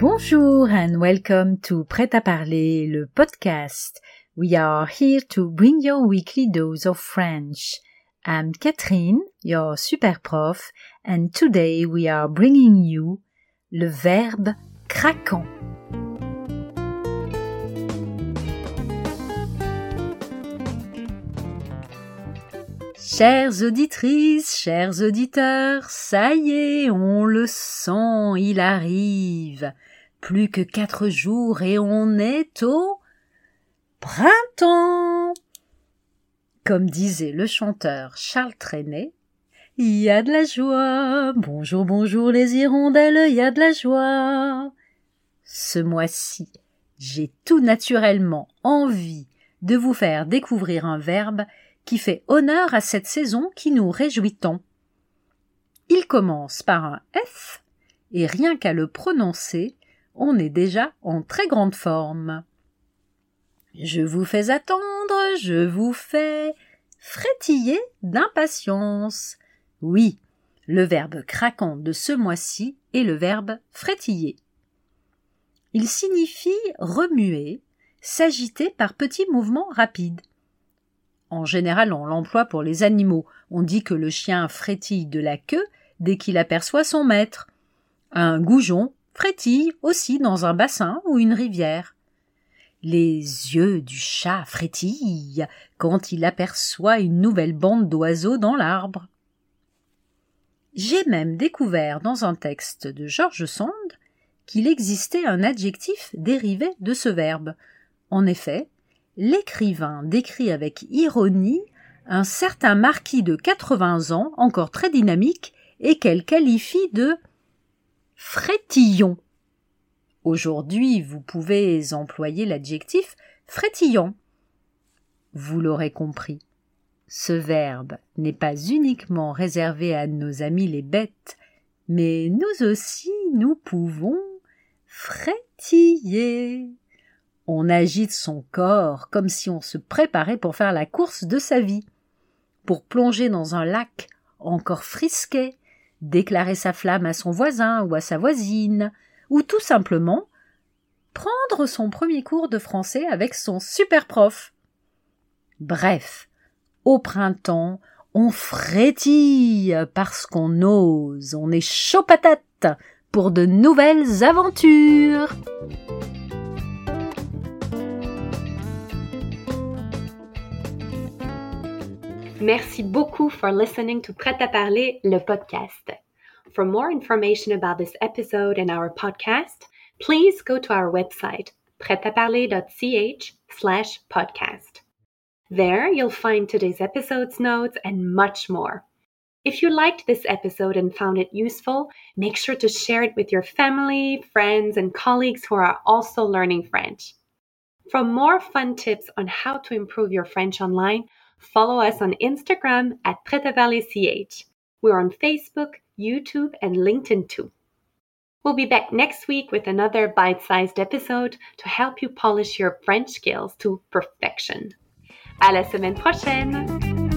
Bonjour and welcome to Prêt à parler, le podcast. We are here to bring your weekly dose of French. I'm Catherine, your super prof, and today we are bringing you le verbe craquant. Chères auditrices, chers auditeurs, ça y est, on le sent, il arrive. Plus que quatre jours et on est au printemps. Comme disait le chanteur Charles Trenet, il y a de la joie. Bonjour, bonjour les hirondelles, il y a de la joie. Ce mois-ci, j'ai tout naturellement envie de vous faire découvrir un verbe qui fait honneur à cette saison qui nous réjouit tant. Il commence par un F, et rien qu'à le prononcer, on est déjà en très grande forme. Je vous fais attendre, je vous fais frétiller d'impatience. Oui, le verbe craquant de ce mois-ci est le verbe frétiller. Il signifie remuer, s'agiter par petits mouvements rapides. En général, on l'emploie pour les animaux. On dit que le chien frétille de la queue dès qu'il aperçoit son maître. Un goujon frétille aussi dans un bassin ou une rivière. Les yeux du chat frétillent quand il aperçoit une nouvelle bande d'oiseaux dans l'arbre. J'ai même découvert dans un texte de George Sand qu'il existait un adjectif dérivé de ce verbe. En effet, l'écrivain décrit avec ironie un certain marquis de quatre-vingts ans, encore très dynamique, et qu'elle qualifie de frétillon. Aujourd'hui, vous pouvez employer l'adjectif frétillant. Vous l'aurez compris. Ce verbe n'est pas uniquement réservé à nos amis les bêtes, mais nous aussi nous pouvons frétiller. On agite son corps comme si on se préparait pour faire la course de sa vie, pour plonger dans un lac encore frisquet, déclarer sa flamme à son voisin ou à sa voisine, ou tout simplement prendre son premier cours de français avec son super prof. Bref, au printemps, on frétille parce qu'on ose, on est chaud patate pour de nouvelles aventures. Merci beaucoup for listening to Prêt à parler, le podcast. For more information about this episode and our podcast, please go to our website, pretaparler.ch slash podcast. There you'll find today's episode's notes and much more. If you liked this episode and found it useful, make sure to share it with your family, friends, and colleagues who are also learning French. For more fun tips on how to improve your French online, Follow us on Instagram at PretaValleyCH. We're on Facebook, YouTube, and LinkedIn too. We'll be back next week with another bite sized episode to help you polish your French skills to perfection. À la semaine prochaine!